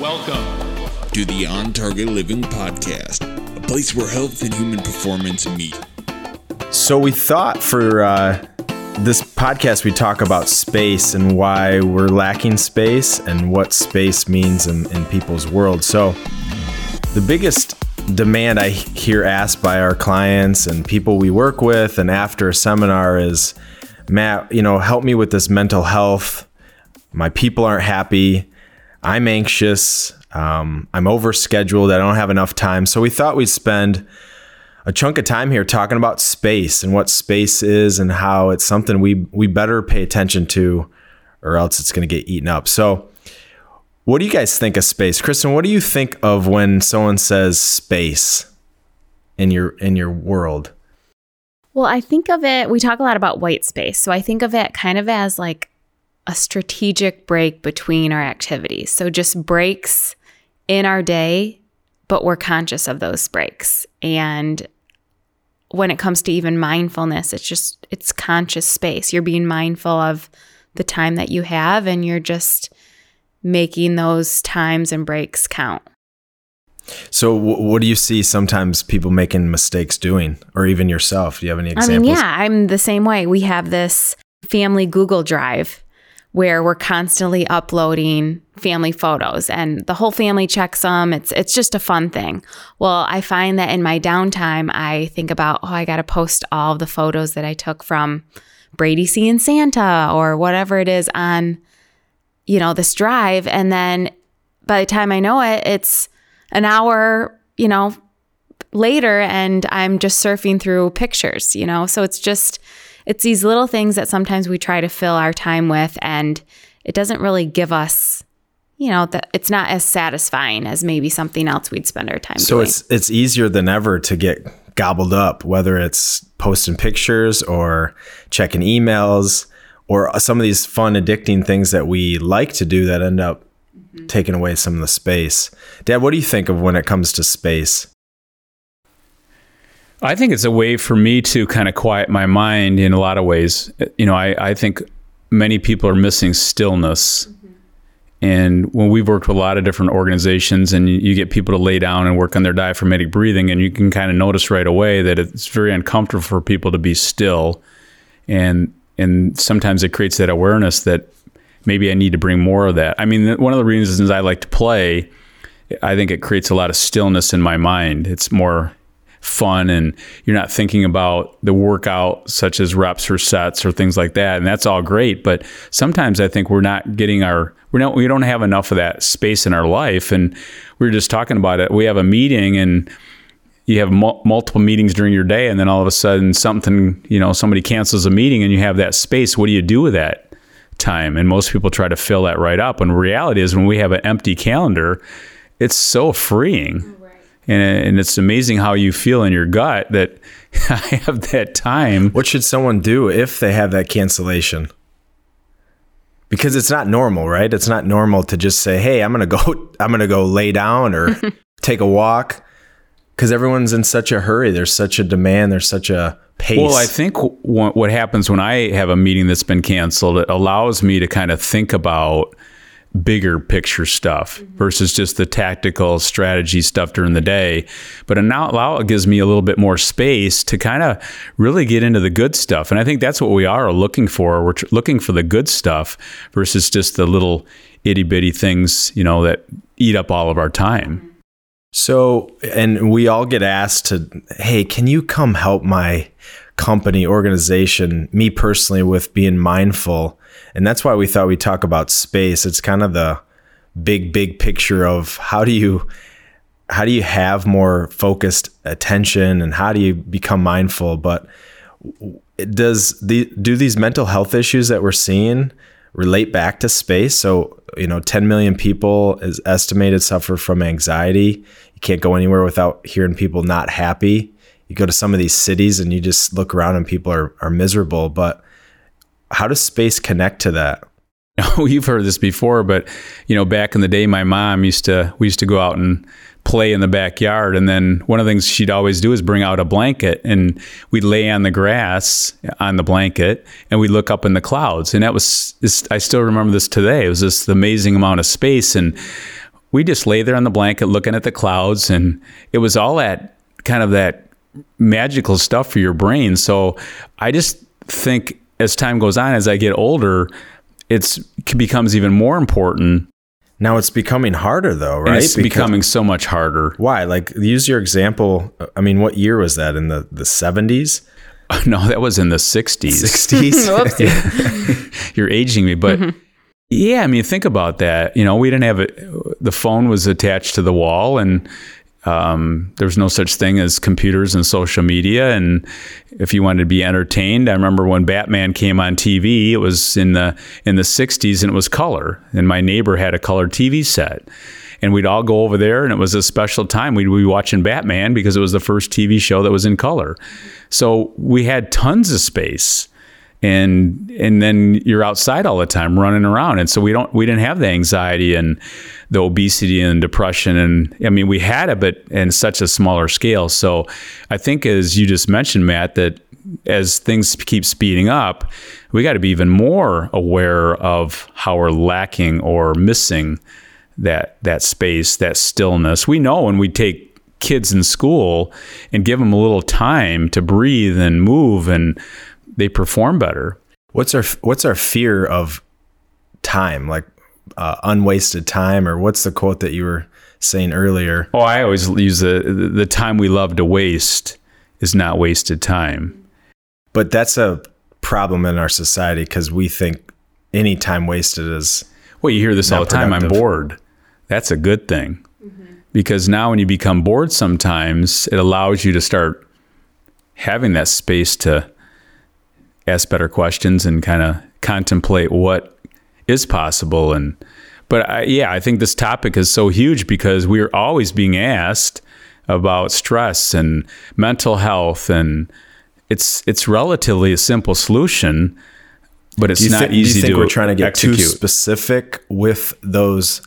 Welcome to the On Target Living Podcast, a place where health and human performance meet. So, we thought for uh, this podcast, we talk about space and why we're lacking space and what space means in, in people's world. So, the biggest demand I hear asked by our clients and people we work with and after a seminar is Matt, you know, help me with this mental health. My people aren't happy. I'm anxious. Um, I'm overscheduled. I don't have enough time. So we thought we'd spend a chunk of time here talking about space and what space is and how it's something we we better pay attention to, or else it's going to get eaten up. So, what do you guys think of space, Kristen? What do you think of when someone says space in your in your world? Well, I think of it. We talk a lot about white space, so I think of it kind of as like a strategic break between our activities. So just breaks in our day, but we're conscious of those breaks. And when it comes to even mindfulness, it's just it's conscious space. You're being mindful of the time that you have and you're just making those times and breaks count. So, what do you see sometimes people making mistakes doing, or even yourself? Do you have any examples? I mean, yeah, I'm the same way. We have this family Google Drive where we're constantly uploading family photos and the whole family checks them. It's it's just a fun thing. Well, I find that in my downtime, I think about, oh, I got to post all the photos that I took from Brady seeing Santa or whatever it is on you know, this drive and then by the time I know it, it's an hour, you know, later and I'm just surfing through pictures, you know. So it's just it's these little things that sometimes we try to fill our time with and it doesn't really give us you know that it's not as satisfying as maybe something else we'd spend our time so doing. it's it's easier than ever to get gobbled up whether it's posting pictures or checking emails or some of these fun addicting things that we like to do that end up mm-hmm. taking away some of the space dad what do you think of when it comes to space I think it's a way for me to kind of quiet my mind in a lot of ways. You know, I, I think many people are missing stillness. Mm-hmm. And when we've worked with a lot of different organizations and you, you, get people to lay down and work on their diaphragmatic breathing, and you can kind of notice right away that it's very uncomfortable for people to be still. And, and sometimes it creates that awareness that maybe I need to bring more of that. I mean, one of the reasons I like to play, I think it creates a lot of stillness in my mind. It's more fun and you're not thinking about the workout such as reps or sets or things like that and that's all great but sometimes i think we're not getting our we're not we don't have enough of that space in our life and we were just talking about it. We have a meeting and you have mu- multiple meetings during your day and then all of a sudden something you know somebody cancels a meeting and you have that space. What do you do with that time? And most people try to fill that right up. And reality is when we have an empty calendar it's so freeing and, and it's amazing how you feel in your gut that I have that time. What should someone do if they have that cancellation? Because it's not normal, right? It's not normal to just say, "Hey, I'm going to go I'm going to go lay down or take a walk." Cuz everyone's in such a hurry. There's such a demand, there's such a pace. Well, I think what happens when I have a meeting that's been canceled, it allows me to kind of think about bigger picture stuff mm-hmm. versus just the tactical strategy stuff during the day. But now allow it gives me a little bit more space to kind of really get into the good stuff. And I think that's what we are looking for. We're tr- looking for the good stuff versus just the little itty bitty things, you know, that eat up all of our time. So, and we all get asked to, hey, can you come help my company, organization, me personally, with being mindful? And that's why we thought we'd talk about space. It's kind of the big, big picture of how do you how do you have more focused attention and how do you become mindful? But does the do these mental health issues that we're seeing relate back to space? So, you know, 10 million people is estimated suffer from anxiety. You can't go anywhere without hearing people not happy. You go to some of these cities and you just look around and people are, are miserable. But how does space connect to that? Oh, you've heard this before, but you know, back in the day, my mom used to we used to go out and play in the backyard, and then one of the things she'd always do is bring out a blanket, and we'd lay on the grass on the blanket, and we'd look up in the clouds, and that was I still remember this today. It was this amazing amount of space, and we just lay there on the blanket looking at the clouds, and it was all that kind of that magical stuff for your brain. So I just think as time goes on, as I get older, it's it becomes even more important. Now it's becoming harder though, And right? it's Because- becoming so much harder. why? Like use your example. I mean, what year was that? In the the seventies, No, that was in the 60s. sixties? You're aging me, but mm-hmm. yeah, I mean, think about that. You know, we didn't have it. The phone was attached to the wall, and um, there was no such thing as computers and social media. And if you wanted to be entertained, I remember when Batman came on TV. It was in the in the '60s, and it was color. And my neighbor had a color TV set. And we'd all go over there, and it was a special time. We'd be watching Batman because it was the first TV show that was in color. So we had tons of space and and then you're outside all the time running around. And so we don't we didn't have the anxiety and the obesity and depression. And I mean we had it but in such a smaller scale. So I think as you just mentioned Matt that as things keep speeding up we got to be even more aware of how we're lacking or missing that that space that stillness. We know when we take kids in school and give them a little time to breathe and move and they perform better. What's our What's our fear of time? Like uh, unwasted time, or what's the quote that you were saying earlier? Oh, I always use the the time we love to waste is not wasted time. But that's a problem in our society because we think any time wasted is Well, you hear this all the time. I'm bored. That's a good thing. Because now when you become bored sometimes, it allows you to start having that space to ask better questions and kind of contemplate what is possible and but I, yeah, I think this topic is so huge because we're always being asked about stress and mental health and it's it's relatively a simple solution but it's Do not do easy you think to we're trying to get too specific with those?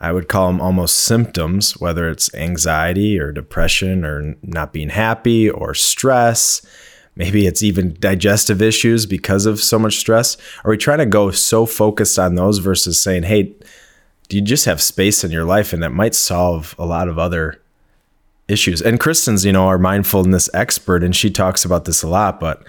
I would call them almost symptoms, whether it's anxiety or depression or not being happy or stress. Maybe it's even digestive issues because of so much stress. Are we trying to go so focused on those versus saying, hey, do you just have space in your life and that might solve a lot of other issues? And Kristen's, you know, our mindfulness expert, and she talks about this a lot, but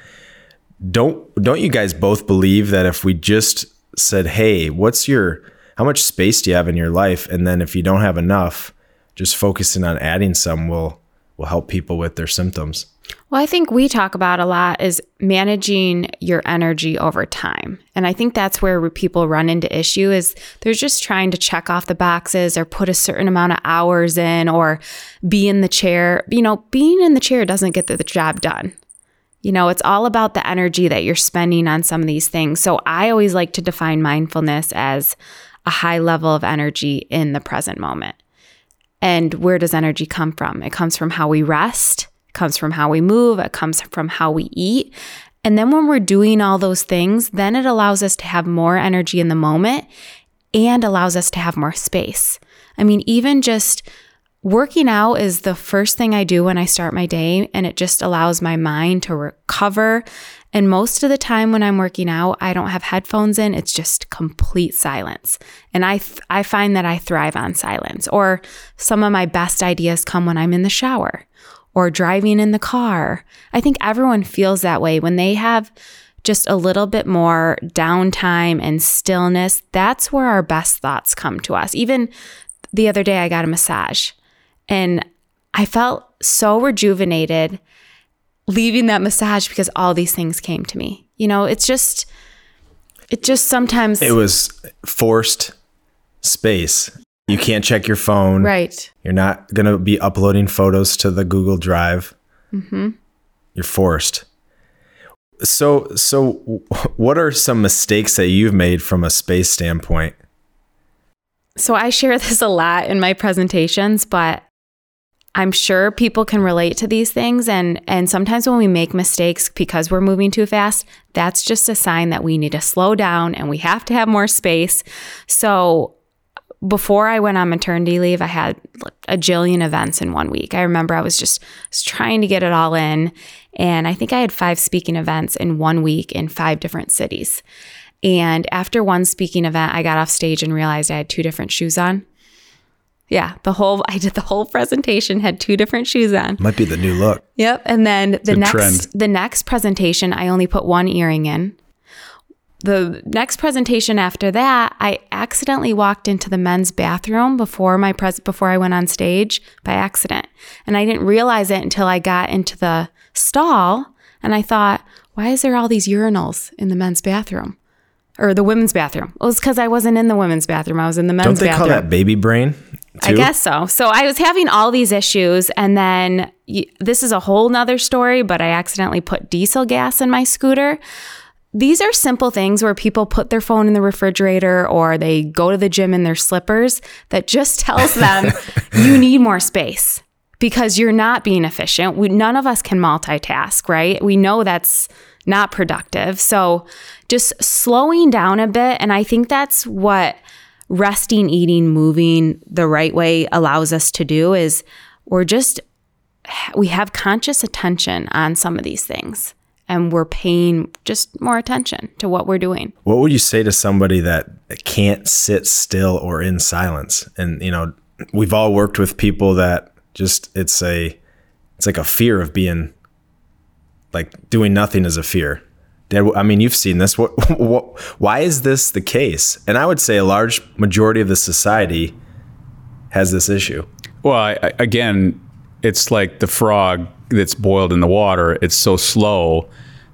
don't don't you guys both believe that if we just said hey what's your how much space do you have in your life and then if you don't have enough just focusing on adding some will will help people with their symptoms Well, I think we talk about a lot is managing your energy over time. And I think that's where people run into issue is they're just trying to check off the boxes or put a certain amount of hours in or be in the chair. You know, being in the chair doesn't get the job done. You know, it's all about the energy that you're spending on some of these things. So I always like to define mindfulness as a high level of energy in the present moment. And where does energy come from? It comes from how we rest, comes from how we move, it comes from how we eat. And then when we're doing all those things, then it allows us to have more energy in the moment and allows us to have more space. I mean, even just working out is the first thing I do when I start my day, and it just allows my mind to recover. And most of the time when I'm working out, I don't have headphones in, it's just complete silence. And I, th- I find that I thrive on silence. Or some of my best ideas come when I'm in the shower or driving in the car. I think everyone feels that way when they have just a little bit more downtime and stillness. That's where our best thoughts come to us. Even the other day, I got a massage and I felt so rejuvenated leaving that massage because all these things came to me. You know, it's just, it just sometimes, it was forced space you can't check your phone right. you're not going to be uploading photos to the google drive mm-hmm. you're forced so so what are some mistakes that you've made from a space standpoint So I share this a lot in my presentations, but I'm sure people can relate to these things and and sometimes when we make mistakes because we're moving too fast, that's just a sign that we need to slow down and we have to have more space. So before I went on maternity leave, I had a jillion events in one week. I remember I was just was trying to get it all in. And I think I had five speaking events in one week in five different cities. And after one speaking event, I got off stage and realized I had two different shoes on. Yeah, the whole I did the whole presentation had two different shoes on. Might be the new look. Yep. And then the next trend. the next presentation I only put one earring in. The next presentation after that, I accidentally walked into the men's bathroom before my pres- before I went on stage by accident. And I didn't realize it until I got into the stall and I thought, why is there all these urinals in the men's bathroom? Or the women's bathroom. It was because I wasn't in the women's bathroom. I was in the men's Don't they bathroom. call that baby brain? I guess so. So I was having all these issues, and then this is a whole nother story, but I accidentally put diesel gas in my scooter. These are simple things where people put their phone in the refrigerator or they go to the gym in their slippers that just tells them you need more space because you're not being efficient. We, none of us can multitask, right? We know that's not productive. So just slowing down a bit. And I think that's what resting, eating, moving the right way allows us to do is we're just, we have conscious attention on some of these things and we're paying just more attention to what we're doing. What would you say to somebody that can't sit still or in silence? And you know, we've all worked with people that just it's a it's like a fear of being like doing nothing is a fear. Dad, I mean, you've seen this. What, what why is this the case? And I would say a large majority of the society has this issue. Well, I, I- again, it's like the frog that's boiled in the water. It's so slow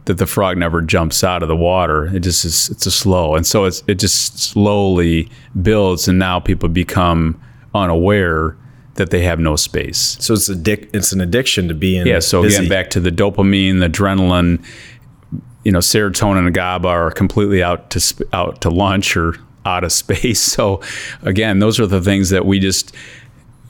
that the frog never jumps out of the water. It just is. It's a slow, and so it's it just slowly builds, and now people become unaware that they have no space. So it's addic- it's an addiction to being Yeah. So busy. again, back to the dopamine, the adrenaline, you know, serotonin and GABA are completely out to sp- out to lunch or out of space. So again, those are the things that we just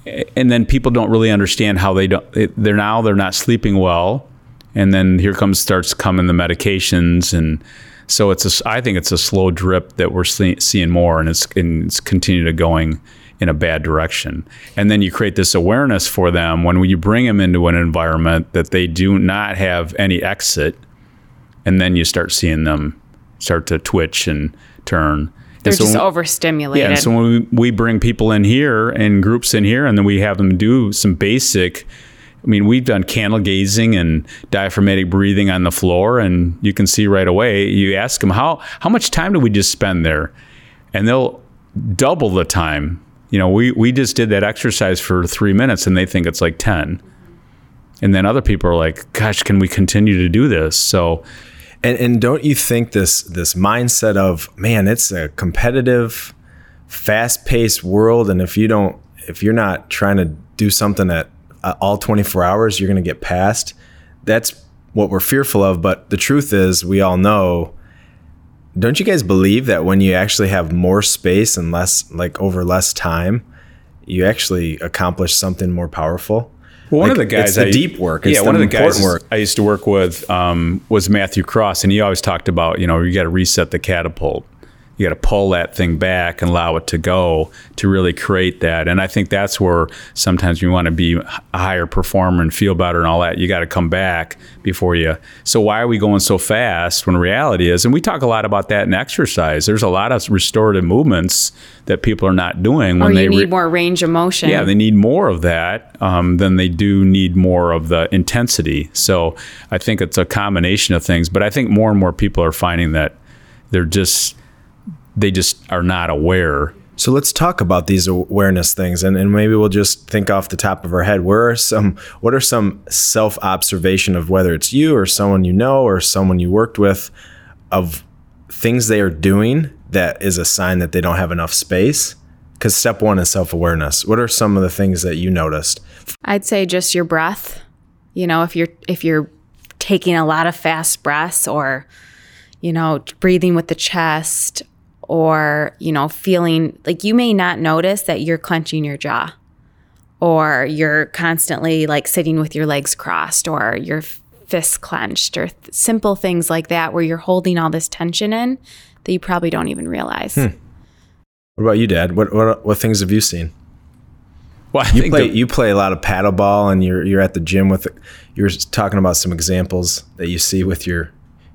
and then people don't really understand how they don't they're now they're not sleeping well. And then here comes starts coming the medications. And so it's a I think it's a slow drip that we're see, seeing more and it's and it's continued to going in a bad direction. And then you create this awareness for them when you bring them into an environment that they do not have any exit. And then you start seeing them start to twitch and turn They're so just when- overstimulated. yeah, so when we, we bring people in here and groups in here, and then we have them do some basic. I mean, we've done candle gazing and diaphragmatic breathing on the floor, and you can see right away. You ask them how how much time do we just spend there, and they'll double the time. You know, we we just did that exercise for three minutes, and they think it's like ten. And then other people are like, "Gosh, can we continue to do this?" So And and don't you think this this mindset of man, it's a competitive, fast paced world, and if you don't, if you're not trying to do something at uh, all 24 hours, you're going to get passed. That's what we're fearful of. But the truth is, we all know. Don't you guys believe that when you actually have more space and less, like over less time, you actually accomplish something more powerful? Well, one Like, of the guys, the I- deep work. It's yeah, one of the guys work. I used to work with um, was Matthew Cross, and he always talked about, you know, you got to reset the catapult. You got to pull that thing back and allow it to go to really create that. And I think that's where sometimes you want to be a higher performer and feel better and all that. You got to come back before you. So why are we going so fast when reality is? And we talk a lot about that in exercise. There's a lot of restorative movements that people are not doing or when you they need re- more range of motion. yeah, they need more of that um, than they do need more of the intensity. So I think it's a combination of things. But I think more and more people are finding that they're just they just are not aware. So let's talk about these awareness things, and, and maybe we'll just think off the top of our head. Where are some? What are some self observation of whether it's you or someone you know or someone you worked with, of things they are doing that is a sign that they don't have enough space? Because step one is self awareness. What are some of the things that you noticed? I'd say just your breath. You know, if you're if you're taking a lot of fast breaths or you know, breathing with the chest or, you know, feeling like you may not notice that you're clenching your jaw or you're constantly like sitting with your legs crossed or your fists clenched or th- simple things like that where you're holding all this tension in that you probably don't even realize. Hmm. What about you, Dad? What what, what things have you seen? Well, I You play the- you play a lot of paddleball, and you're you're at the gym with. You were talking about some examples that you see with your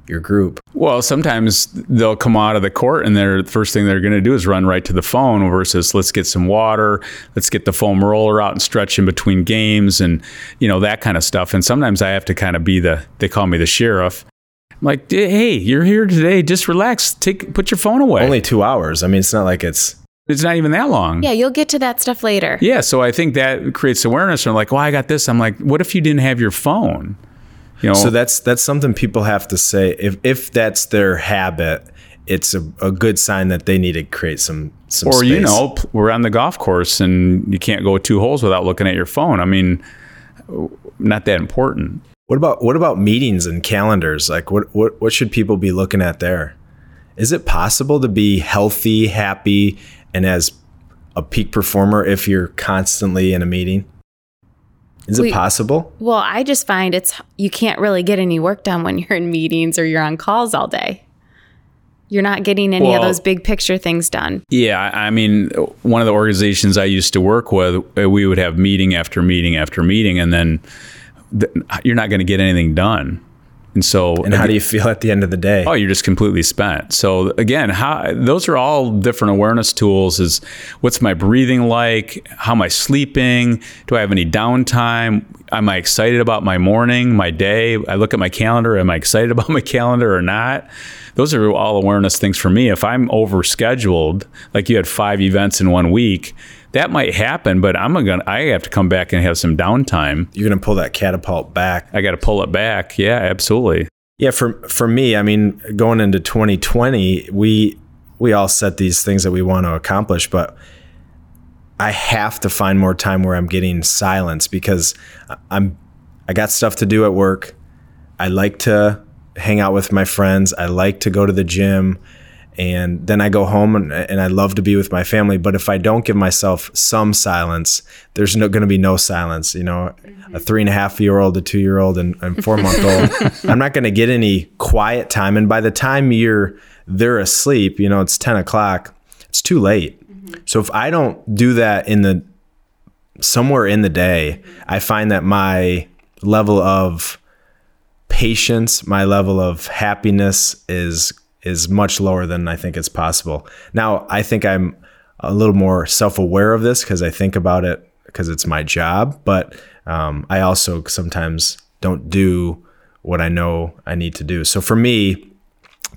your group. Well, sometimes they'll come out of the court and their first thing they're going to do is run right to the phone versus let's get some water, let's get the foam roller out and stretch in between games and you know that kind of stuff. And sometimes I have to kind of be the they call me the sheriff. I'm like, hey, you're here today. Just relax. Take put your phone away. Only two hours. I mean, it's not like it's it's not even that long. Yeah, you'll get to that stuff later. Yeah, so I think that creates awareness. And like, well, I got this. I'm like, what if you didn't have your phone? You know, so that's that's something people have to say. If if that's their habit, it's a, a good sign that they need to create some some. or space. you know, we're on the golf course and you can't go two holes without looking at your phone. I mean, not that important. What about what about meetings and calendars? Like what what what should people be looking at there? Is it possible to be healthy, happy, and as a peak performer if you're constantly in a meeting? Is it possible? Well, I just find it's you can't really get any work done when you're in meetings or you're on calls all day. You're not getting any of those big picture things done. Yeah, I I mean, one of the organizations I used to work with, uh, we would have meeting after meeting after meeting, and then th- you're not going to get anything done. And so, And how do you feel at the end of the day? Oh, you're just completely spent. So again, how those are all different awareness tools. Is what's my breathing like? How am I sleeping? Do I have any downtime? Am I excited about my morning, my day? I look at my calendar. Am I excited about my calendar or not? Those are all awareness things for me. If I'm overscheduled, like you had five events in one week, that might happen. But I'm gonna I have to come back and have some downtime. You're going to pull that catapult back. I got to pull it back. Yeah, absolutely. Yeah, for for me, I mean, going into 2020, we we all set these things that we want to accomplish, but I have to find more time where I'm getting silence because I'm I got stuff to do at work. I like to hang out with my friends. I like to go to the gym. And then I go home and, and I love to be with my family. But if I don't give myself some silence, there's no going to be no silence. You know, mm-hmm. a three and a half year old, a two year old, and, and four month old. I'm not going to get any quiet time. And by the time you're they're asleep, you know, it's 10 o'clock, it's too late. Mm-hmm. So if I don't do that in the somewhere in the day, I find that my level of patience, my level of happiness is is much lower than I think it's possible. Now, I think I'm a little more self-aware of this because I think about it because it's my job, but um, I also sometimes don't do what I know I need to do. So for me,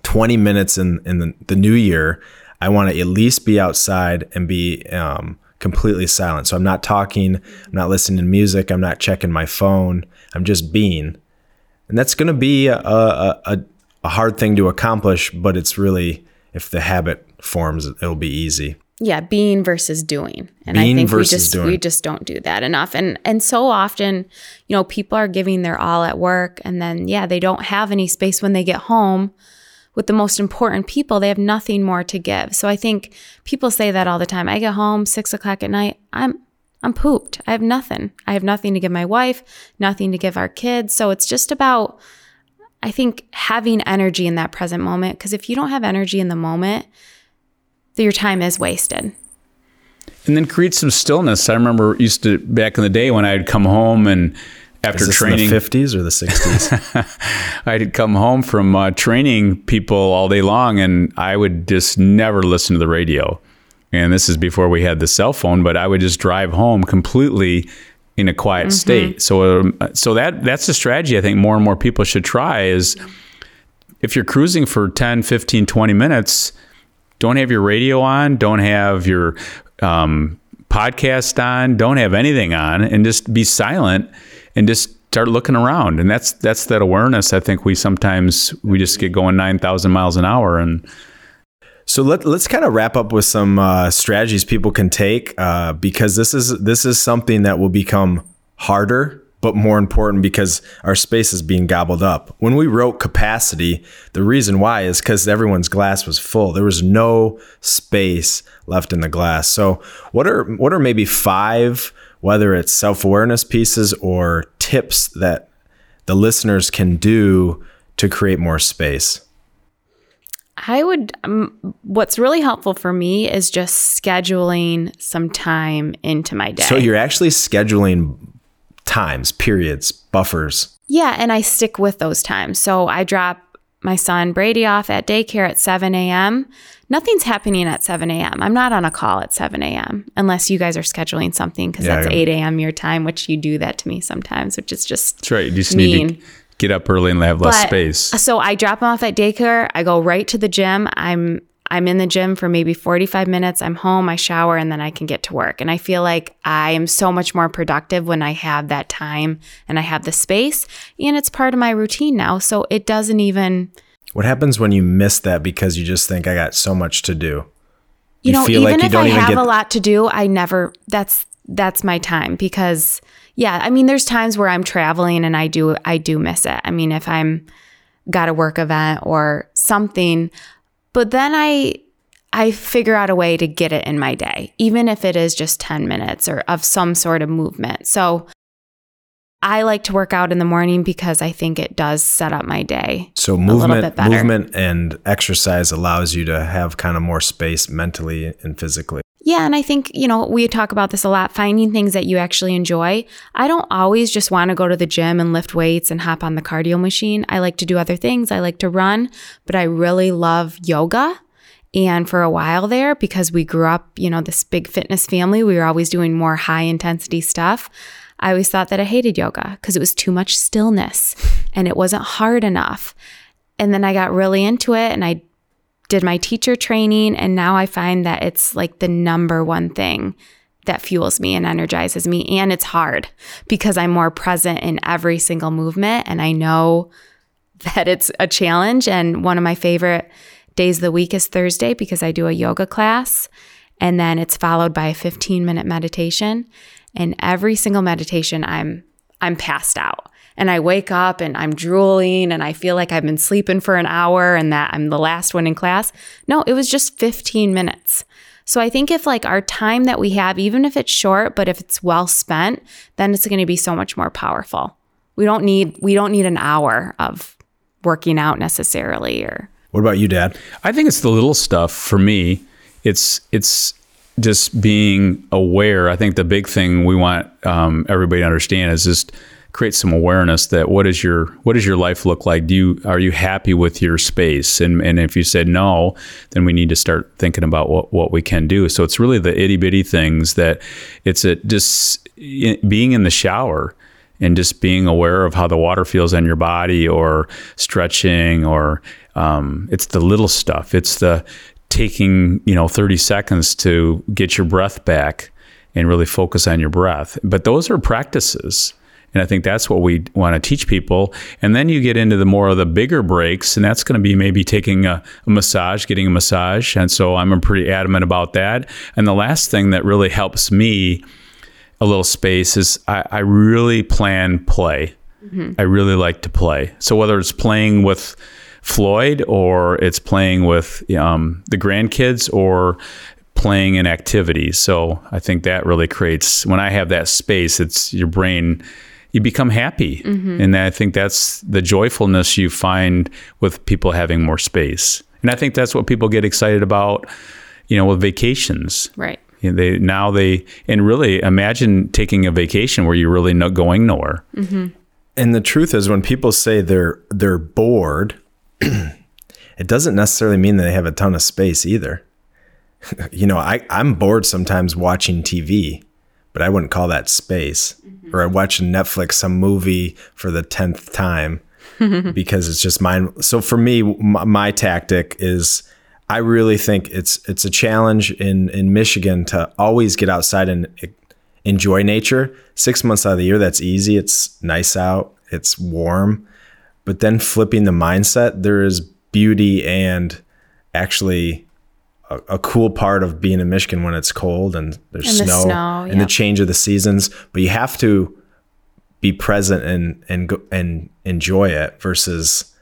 20 minutes in, in the, the new year, I want to at least be outside and be um, completely silent. So I'm not talking, I'm not listening to music, I'm not checking my phone, I'm just being. And that's going to be a, a, a, a hard thing to accomplish, but it's really, if the habit forms, it'll be easy. Yeah, being versus doing. And Being I think we versus just doing. we just don't do that enough. And and so often, you know, people are giving their all at work and then yeah, they don't have any space when they get home with the most important people. They have nothing more to give. So I think people say that all the time. I get home six o'clock at night, I'm I'm pooped. I have nothing. I have nothing to give my wife, nothing to give our kids. So it's just about I think having energy in that present moment. Because if you don't have energy in the moment, your time is wasted. and then create some stillness. I remember used to back in the day when I'd come home and after Is this training, in the 50s or the 60s? I'd come home from uh, training people all day long, and I would just never listen to the radio. And this is before we had the cell phone, but I would just drive home completely in a quiet state. So, um, so that that's a strategy I think more and more people should try. Is if you're cruising for 10, 15, 20 minutes, don't have your radio on, don't have your um, podcast on, don't have anything on, and just be silent and just start looking around. And that's that's that awareness. I think we sometimes we just get going nine thousand miles an hour, and So let, let's kind of wrap up with some uh, strategies people can take uh, because this is this is something that will become harder, but more important because our space is being gobbled up. When we wrote capacity, the reason why is because everyone's glass was full. There was no space left in the glass. So what are what are maybe five, whether it's self awareness pieces or tips that the listeners can do to create more space? I would, um, what's really helpful for me is just scheduling some time into my day. So you're actually scheduling times, periods, buffers. yeah, and I stick with those times. So I drop my son Brady off at daycare at 7 a.m., nothing's happening at 7 a.m. I'm not on a call at 7 a.m. unless you guys are scheduling something because Yeah, that's I- 8 a.m. your time, which you do that to me sometimes, which is just That's right. You just mean. need to get up early and they have less But- space. So I drop them off at daycare. I go right to the gym. I'm I'm in the gym for maybe 45 minutes. I'm home, I shower, and then I can get to work. And I feel like I am so much more productive when I have that time and I have the space. And it's part of my routine now. So it doesn't even What happens when you miss that because you just think I got so much to do? you, You know, feel even like you if don't I even have get- a lot to do, I never that's that's my time because yeah, I mean there's times where I'm traveling and I do I do miss it. I mean if I'm got a work event or something, but then I I figure out a way to get it in my day, even if it is just 10 minutes or of some sort of movement. So I like to work out in the morning because I think it does set up my day. So little movement, bit better. movement, and exercise allows you to have kind of more space mentally and physically. Yeah, and I think, you know, we talk about this a lot finding things that you actually enjoy. I don't always just want to go to the gym and lift weights and hop on the cardio machine. I like to do other things. I like to run, but I really love yoga. And for a while there, because we grew up, you know, this big fitness family, we were always doing more high intensity stuff. I always thought that I hated yoga because it was too much stillness and it wasn't hard enough. And then I got really into it and I did my teacher training and now I find that it's like the number one thing that fuels me and energizes me and it's hard because I'm more present in every single movement and I know that it's a challenge and one of my favorite days of the week is Thursday because I do a yoga class and then it's followed by a 15 minute meditation and every single meditation I'm I'm passed out and I wake up and I'm drooling and I feel like I've been sleeping for an hour and that I'm the last one in class. No, it was just 15 minutes. So I think if like our time that we have, even if it's short, but if it's well spent, then it's going to be so much more powerful. We don't need we don't need an hour of working out necessarily or What about you, Dad? I think it's the little stuff for me. It's it's just being aware. I think the big thing we want um, everybody to understand is just create some awareness that what is your what does your life look like? Do you are you happy with your space? And and if you said no, then we need to start thinking about what what we can do. So it's really the itty bitty things that it's a just being in the shower and just being aware of how the water feels on your body or stretching or um, it's the little stuff it's the taking you know 30 seconds to get your breath back and really focus on your breath but those are practices and i think that's what we want to teach people and then you get into the more of the bigger breaks and that's going to be maybe taking a, a massage getting a massage and so i'm pretty adamant about that and the last thing that really helps me a little space is I, I really plan play. I really like to play. So whether it's playing with Floyd or it's playing with um, the grandkids or playing in activities. So I think that really creates when I have that space, it's your brain. You become happy, mm-hmm. and I think that's the joyfulness you find with people having more space. And I think that's what people get excited about, you know, with vacations. right. You know, They now they and really imagine taking a vacation where you're really not going nowhere. Mm-hmm. And the truth is, when people say they're they're bored, it doesn't necessarily mean that they have a ton of space either. you know, I I'm bored sometimes watching TV, but I wouldn't call that space. Mm-hmm. Or I watch Netflix some movie for the tenth time because it's just mine. So for me, m- my tactic is I really think it's it's a challenge in in Michigan to always get outside and enjoy nature. Six months out of the year, that's easy. It's nice out. It's warm. But then flipping the mindset, there is beauty and actually a, a cool part of being in Michigan when it's cold and there's And the snow, snow, and yeah. the change of the seasons. But you have to be present and and go, and enjoy it versus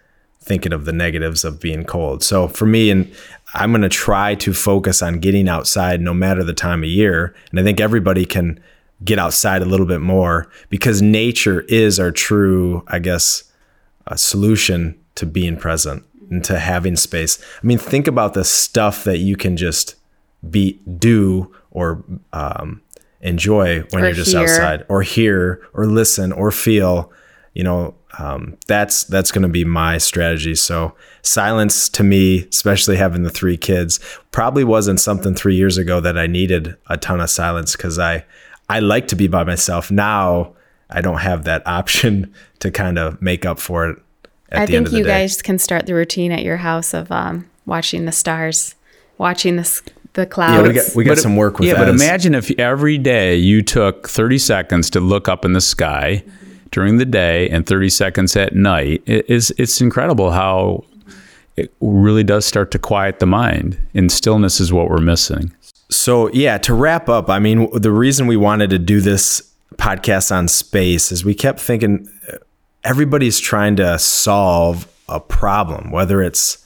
thinking of the negatives of being cold. So for me, and I'm going to try to focus on getting outside no matter the time of year. And I think everybody can get outside a little bit more because nature is our true, I guess, uh, solution to being present and to having space. I mean, think about the stuff that you can just be do or um, enjoy when Or you're just hear. outside or hear or listen or feel. You know, um, that's that's going to be my strategy. So silence to me, especially having the three kids, probably wasn't something three years ago that I needed a ton of silence because I I like to be by myself. Now I don't have that option to kind of make up for it. At I the end think of the you day. guys can start the routine at your house of um, watching the stars, watching the the clouds. Yeah, we got we got But- some work with yeah, but imagine if every day you took 30 seconds to look up in the sky during the day and 30 seconds at night. It is it's incredible how it really does start to quiet the mind. And stillness is what we're missing. So, yeah, to wrap up, I mean, the reason we wanted to do this podcast on space is we kept thinking uh, everybody's trying to solve a problem, whether it's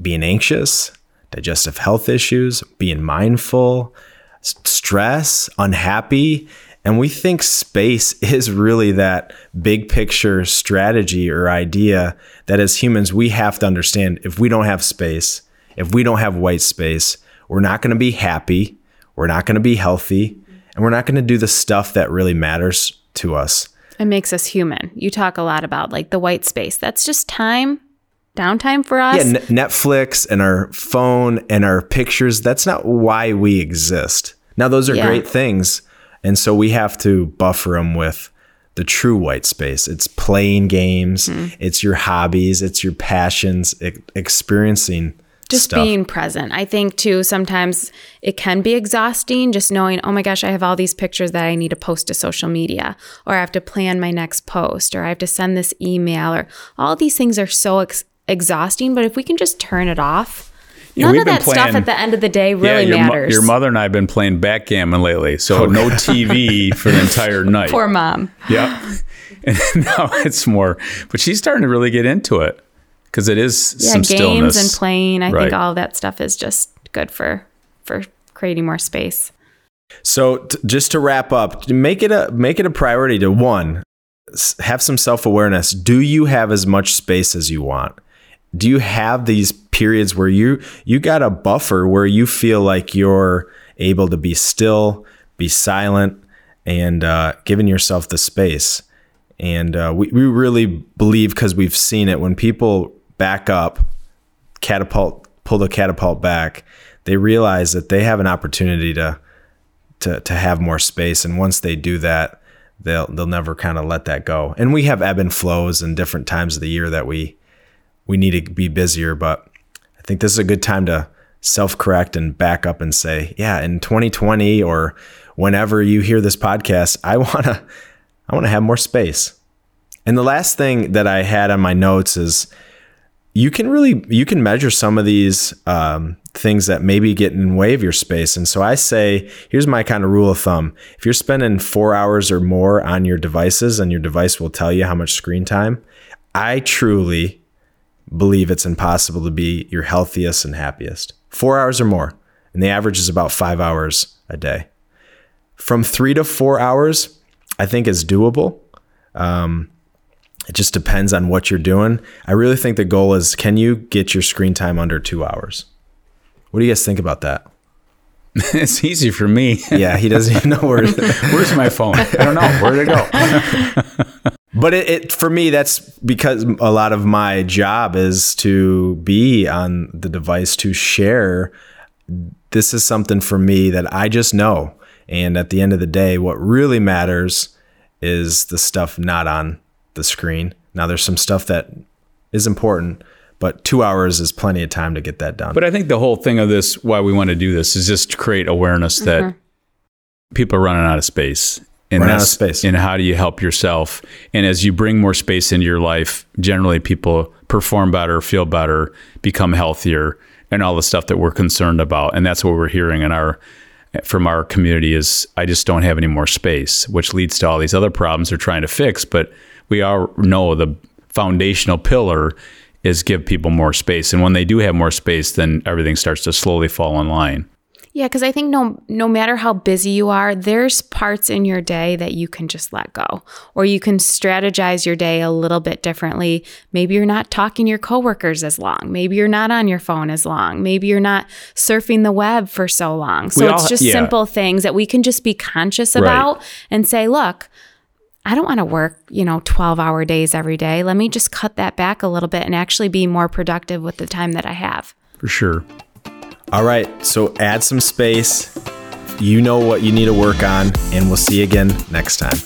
being anxious, digestive health issues, being mindful, stress, unhappy. And we think space is really that big picture strategy or idea that as humans, we have to understand if we don't have space, if we don't have white space, we're not going to be happy, we're not going to be healthy, and we're not going to do the stuff that really matters to us. It makes us human. You talk a lot about like the white space. That's just time, downtime for us. Yeah, N- Netflix and our phone and our pictures, that's not why we exist. Now, those are Yeah. great things. And so we have to buffer them with the true white space. It's playing games, Mm-hmm. it's your hobbies, it's your passions, e- experiencing just stuff. being present. I think too, sometimes it can be exhausting just knowing, oh my gosh, I have all these pictures that I need to post to social media, or I have to plan my next post, or I have to send this email, or all these things are so ex- exhausting. But if we can just turn it off, Yeah, none of that stuff at the end of the day really your, mo- matters. your mother and I have been playing backgammon lately. So oh, no TV for the entire night. Poor mom. Yeah. And now it's more, but she's starting to really get into it because it is Yeah, some games stillness. and playing. I Right. think all of that stuff is just good for for creating more space. So t- just to wrap up, make it a make it a priority to one, have some self-awareness. Do you have as much space as you want? Do you have these periods where you you got a buffer where you feel like you're able to be still, be silent, and uh, giving yourself the space? And uh, we, we really believe because we've seen it when people back up, catapult, pull the catapult back, they realize that they have an opportunity to to to have more space. And once they do that they'll they'll never kind of let that go. And we have ebb and flows and different times of the year that we we need to be busier. But i think this is a good time to self-correct and back up and say yeah in 2020 or whenever you hear this podcast i want to i want to have more space. And the last thing that i had on my notes is you can really you can measure some of these um, things that maybe get in way of your space. And so i say here's my kind of rule of thumb. If you're spending four hours or more on your devices and your device will tell you how much screen time i truly believe it's impossible to be your healthiest and happiest. Four hours or more and the average is about five hours a day. From three to four hours i think is doable it just depends on what you're doing. I really think the goal is can you get your screen time under two hours? What do you guys think about that? it's easy for me. Yeah, he doesn't even know where. Where's my phone? I don't know. Where'd it go? But it, it for me, that's because a lot of my job is to be on the device to share. This is something for me that I just know. And at the end of the day, what really matters is the stuff not on the screen. Now, there's some stuff that is important, but two hours is plenty of time to get that done. But I think the whole thing of this, why we want to do this, is just to create awareness that mm-hmm. people are running out of space. And Running out of that's- space. And how do you help yourself? And as you bring more space into your life, generally people perform better, feel better, become healthier, and all the stuff that we're concerned about. And that's what we're hearing in our from our community is I just don't have any more space, which leads to all these other problems they're trying to fix. But we all know the foundational pillar is give people more space. And when they do have more space, then everything starts to slowly fall in line. Yeah, because I think no no matter how busy you are, there's parts in your day that you can just let go. Or you can strategize your day a little bit differently. Maybe you're not talking to your coworkers as long. Maybe you're not on your phone as long. Maybe you're not surfing the web for so long. So We it's all- just yeah. simple things that we can just be conscious Right. about and say, look, I don't want to work, you know, 12 hour days every day. Let me just cut that back a little bit and actually be more productive with the time that I have. For sure. All right. So add some space. You know what you need to work on, and we'll see you again next time.